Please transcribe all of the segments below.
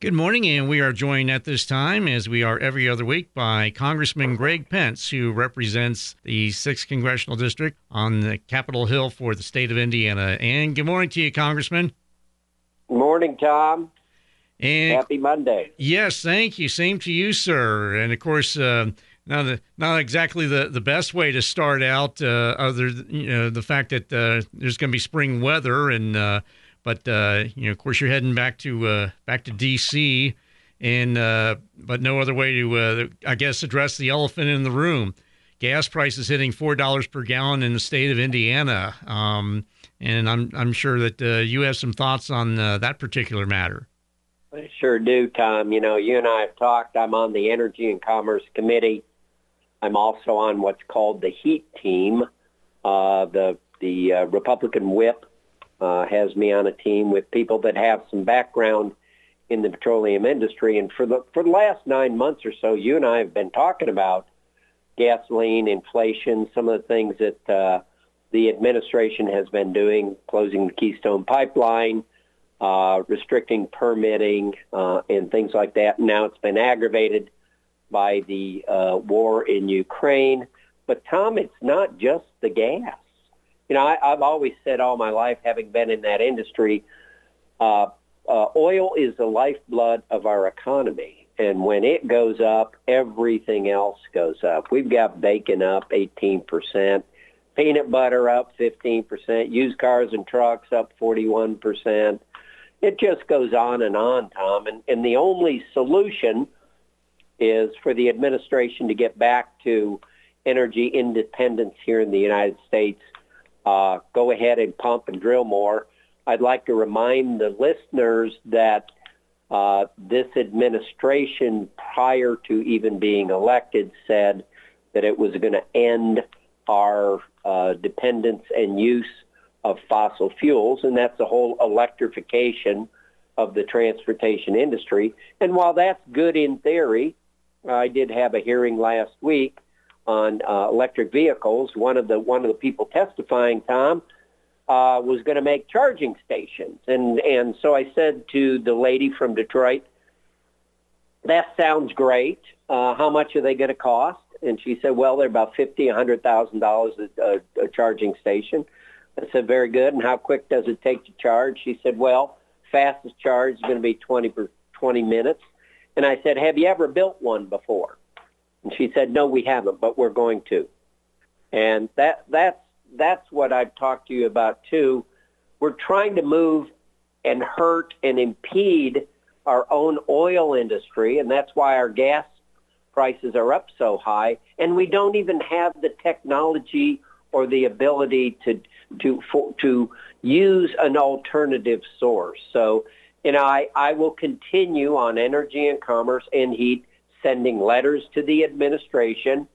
Good morning, and we are joined at this time, as we are every other week, by Congressman Greg Pence, who represents the 6th Congressional District on the Capitol Hill for the state of Indiana. And good morning to you, Congressman. Good morning, Tom. And Happy Monday. Yes, thank you. Same to you, sir. And of course, uh, not the, not exactly the, the best way to start out, uh, other you know the fact that uh, there's going to be spring weather and uh, but uh, you know, of course, you're heading back to uh, back to D.C. and uh, but no other way to, uh, I guess, address the elephant in the room. Gas prices hitting four dollars per gallon in the state of Indiana, um, and I'm I'm sure that uh, you have some thoughts on uh, that particular matter. I sure do, Tom. You know, you and I have talked. I'm on the Energy and Commerce Committee. I'm also on what's called the HEAT team. the the Republican whip uh, has me on a team with people that have some background in the petroleum industry. And for the for the last nine months or so, you and I have been talking about gasoline, inflation, some of the things that uh, the administration has been doing, closing the Keystone Pipeline, uh, restricting permitting, uh, and things like that. Now it's been aggravated by the uh, war in Ukraine. But Tom, it's not just the gas you know, I, I've always said all my life, having been in that industry, uh, uh, oil is the lifeblood of our economy. And when it goes up, everything else goes up. We've got bacon up 18%, peanut butter up 15%, used cars and trucks up 41%. It just goes on and on, Tom. And, and the only solution is for the administration to get back to energy independence here in the United States uh, go ahead and pump and drill more. I'd like to remind the listeners that uh, this administration, prior to even being elected, said that it was going to end our uh, dependence and use of fossil fuels, and that's the whole electrification of the transportation industry. And while that's good in theory, I did have a hearing last week on uh, electric vehicles. One of the one of the people testifying, Tom, uh, was going to make charging stations, and and so I said to the lady from Detroit, "That sounds great. Uh, how much are they going to cost?" And she said, "Well, they're about fifty, a hundred thousand dollars a charging station." I said, "Very good. And how quick does it take to charge?" She said, "Well, fastest charge is going to be twenty per twenty minutes." And I said, "Have you ever built one before?" And she said, no, we haven't, but we're going to. And that, that's, that's what I've talked to you about too. We're trying to move and hurt and impede our own oil industry, and that's why our gas prices are up so high. And we don't even have the technology or the ability to to for, to use an alternative source. So, you know, I, I will continue on energy and commerce and heat sending letters to the administration,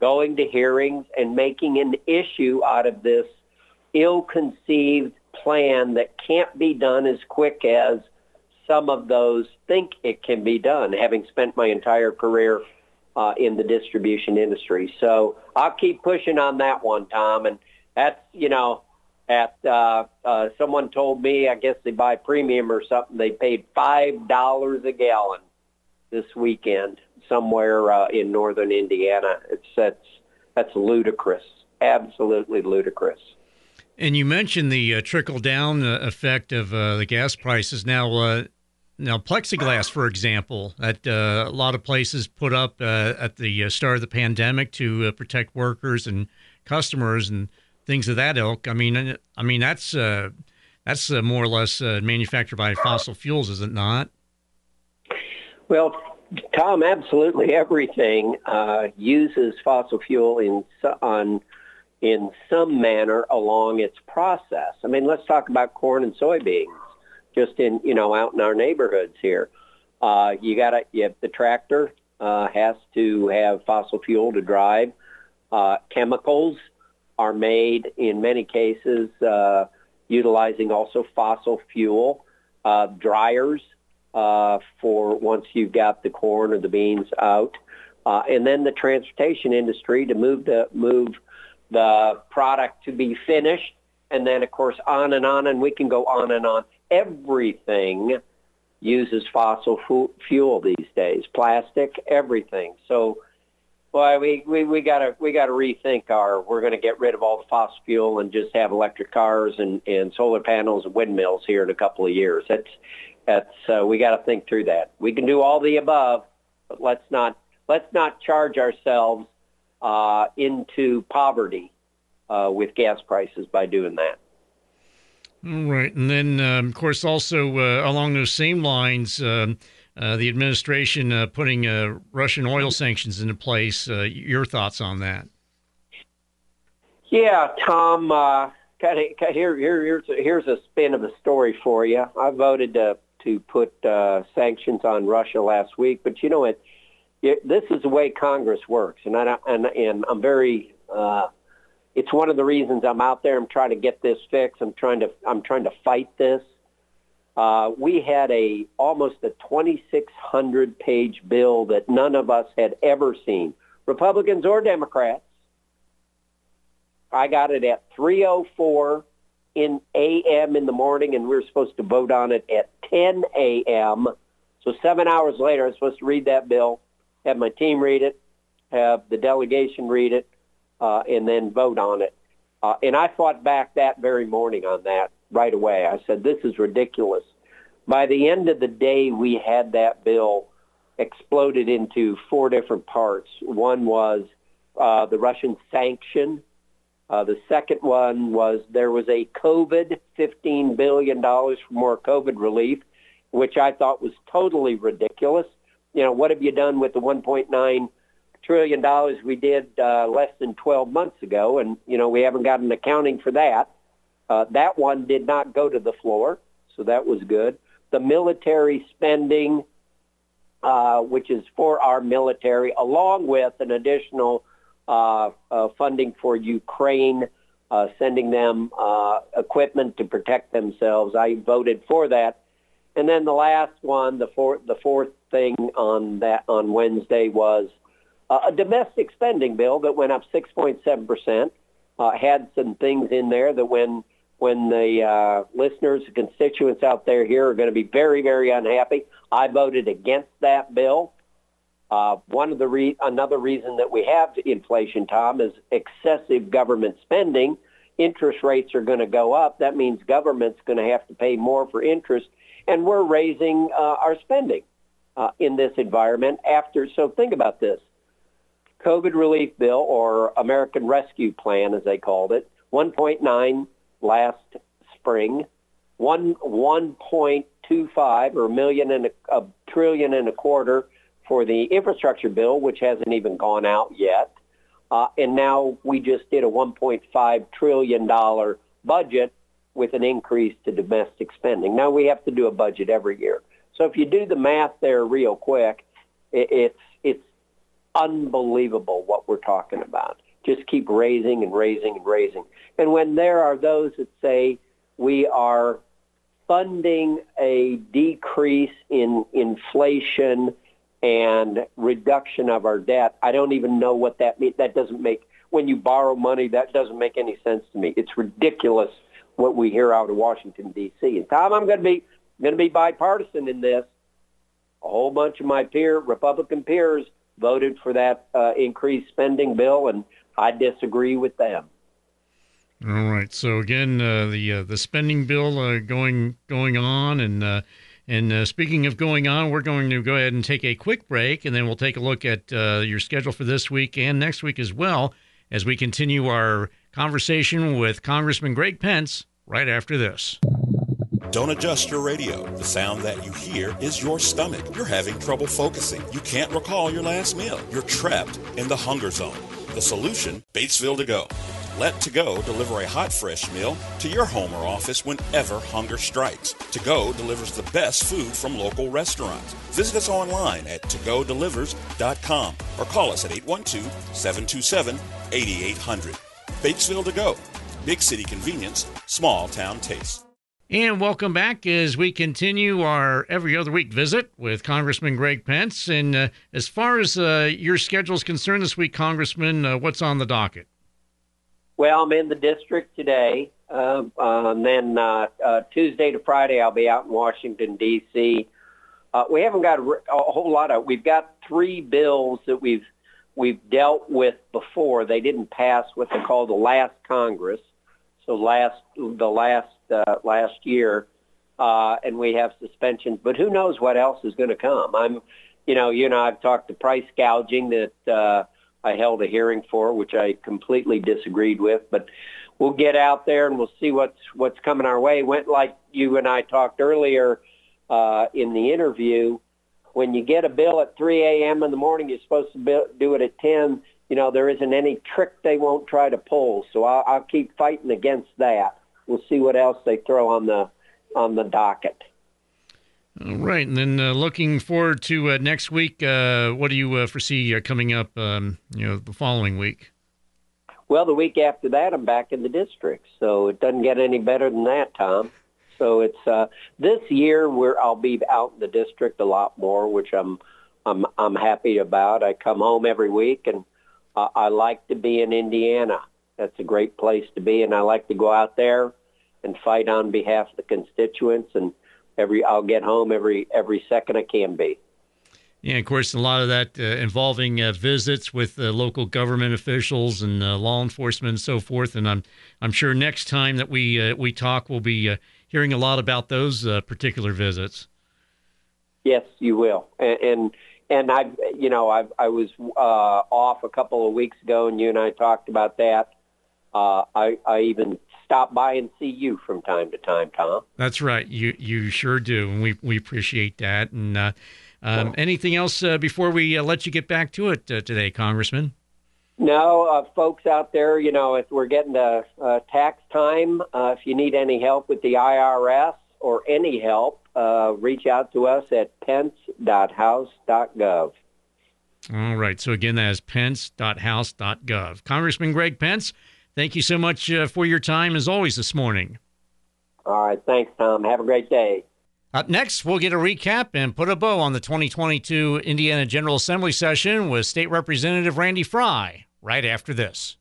going to hearings, and making an issue out of this ill-conceived plan that can't be done as quick as some of those think it can be done, having spent my entire career uh, in the distribution industry. So I'll keep pushing on that one, Tom. And that's, you know, at uh, uh, someone told me, I guess they buy premium or something, they paid $5 a gallon this weekend somewhere uh, in northern Indiana. It's that's that's ludicrous, absolutely ludicrous. And you mentioned the uh, trickle down uh, effect of uh, the gas prices. Now, uh, now plexiglass, for example, that uh, a lot of places put up at the start of the pandemic to protect workers and customers and things of that ilk. I mean, I mean that's that's more or less manufactured by fossil fuels, is it not? Well, Tom, absolutely everything uh, uses fossil fuel in on in some manner along its process. I mean, let's talk about corn and soybeans. Just in you know out in our neighborhoods here, uh, you got to the tractor uh, has to have fossil fuel to drive. Uh, chemicals are made in many cases uh, utilizing also fossil fuel. Uh, dryers uh, for once you've got the corn or the beans out. Uh, and then the transportation industry to move the move the product to be finished, and then of course on and on, and we can go on and on. Everything uses fossil fu- fuel these days, plastic, everything. So, boy, we we we gotta we gotta rethink our. We're to get rid of all the fossil fuel and just have electric cars and and solar panels and windmills here in a couple of years. That's that's uh, we got to think through that. We can do all the above, but let's not let's not charge ourselves uh, into poverty uh, with gas prices by doing that. All right, and then um, of course also uh, along those same lines, um, uh, the administration uh, putting uh, Russian oil sanctions into place. Uh, your thoughts on that? Yeah, Tom. kind of here, here, here's a, here's a spin of a story for you. I voted to to put sanctions on Russia last week, but you know it, it. this is the way Congress works, and I and and I'm very it's one of the reasons I'm out there. I'm trying to get this fixed. I'm trying to I'm trying to fight this. Uh, we had a almost a 2,600 page bill that none of us had ever seen, Republicans or Democrats. I got it at 3:04 in a.m. in the morning, and we were supposed to vote on it at 10 a.m. So seven hours later, I was supposed to read that bill, have my team read it, have the delegation read it, uh, and then vote on it. Uh, and I fought back that very morning on that right away. I said, this is ridiculous. By the end of the day, we had that bill exploded into four different parts. One was uh, the Russian sanction. Uh, the second one was there was a COVID $15 billion for more COVID relief, which I thought was totally ridiculous. You know, what have you done with the 1.9 trillion dollars we did uh, less than 12 months ago, and you know we haven't got an accounting for that. Uh, that one did not go to the floor, so that was good. The military spending, uh, which is for our military, along with an additional funding for Ukraine, uh, sending them uh, equipment to protect themselves. I voted for that. And then the last one, the fourth, the fourth thing on that on Wednesday was uh, a domestic spending bill that went up 6.7 percent uh, had some things in there that when when the uh, listeners, constituents out there here are going to be very, very unhappy. I voted against that bill. Uh, one of the re- another reason that we have inflation, Tom, is excessive government spending. Interest rates are going to go up. That means government's going to have to pay more for interest, and we're raising uh, our spending uh, in this environment. After, so think about this: COVID relief bill or American Rescue Plan, as they called it, 1.9 last spring, one 1.25 or a million and a, a trillion and a quarter for the infrastructure bill, which hasn't even gone out yet. Uh, and now we just did a 1.5 trillion dollar budget with an increase to domestic spending. Now we have to do a budget every year. So if you do the math there real quick, it, it's it's unbelievable what we're talking about. Just keep raising and raising and raising. And when there are those that say we are funding a decrease in inflation and reduction of our debt, I don't even know what that means. That doesn't make, when you borrow money, that doesn't make any sense to me. It's ridiculous what we hear out of Washington, D.C. And Tom, I'm going to be, going to be bipartisan in this. A whole bunch of my peer Republican peers voted for that uh, increased spending bill, and I disagree with them. All right. So again, uh, the uh, the spending bill uh, going going on, and uh, and uh, speaking of going on, we're going to go ahead and take a quick break, and then we'll take a look at your schedule for this week and next week as well, as we continue our conversation with Congressman Greg Pence right after this. Don't adjust your radio. The sound that you hear is your stomach. You're having trouble focusing. You can't recall your last meal. You're trapped in the hunger zone. The solution, Batesville to go. Let To Go deliver a hot, fresh meal to your home or office whenever hunger strikes. To Go delivers the best food from local restaurants. Visit us online at togodelivers.com or call us at 812 727 8800. Batesville To Go. Big city convenience, small town taste. And welcome back as we continue our every other week visit with Congressman Greg Pence. And uh, as far as uh, your schedule is concerned this week, Congressman, uh, what's on the docket? Well, I'm in the district today. Um, uh, and then uh, uh, Tuesday to Friday, I'll be out in Washington, D.C. Uh, we haven't got a, a whole lot of. We've got three bills that we've we've dealt with before. They didn't pass what they call the last Congress, so last the last uh, last year, uh, and we have suspensions. But who knows what else is going to come? I'm, you know, you and I have talked to price gouging that uh, I held a hearing for, which I completely disagreed with, but. We'll get out there and we'll see what's what's coming our way. Went like you and I talked earlier uh, in the interview when you get a bill at 3 a.m. in the morning, you're supposed to do it at 10. You know, there isn't any trick they won't try to pull. So I'll, I'll keep fighting against that. We'll see what else they throw on the on the docket. All right, and then uh, looking forward to uh, next week. Uh, what do you uh, foresee uh, coming up? Um, you know, the following week. Well, the week after that, I'm back in the district, so it doesn't get any better than that, Tom. So it's uh, this year where I'll be out in the district a lot more, which I'm I'm I'm happy about. I come home every week, and I like to be in Indiana. That's a great place to be, and I like to go out there and fight on behalf of the constituents. And every I'll get home every every second I can be. Yeah, of course, a lot of that uh, involving uh, visits with uh, local government officials and uh, law enforcement and so forth. And I'm I'm sure next time that we uh, we talk, we'll be uh, hearing a lot about those uh, particular visits. Yes, you will, and and, and I, you know, I I was uh, off a couple of weeks ago, and you and I talked about that. Uh, I I even stop by and see you from time to time, Tom. That's right. You you sure do, and we we appreciate that. And uh, um, anything else uh, before we uh, let you get back to it uh, today, Congressman? No, uh, folks out there, you know, if we're getting to uh, tax time, uh, if you need any help with the IRS or any help, uh, reach out to us at pence.house.gov. All right. So again, that is pence.house.gov. Congressman Greg Pence, thank you so much uh, for your time as always this morning. All right. Thanks, Tom. Have a great day. Up next, we'll get a recap and put a bow on the 2022 Indiana General Assembly session with State Representative Randy Frye right after this.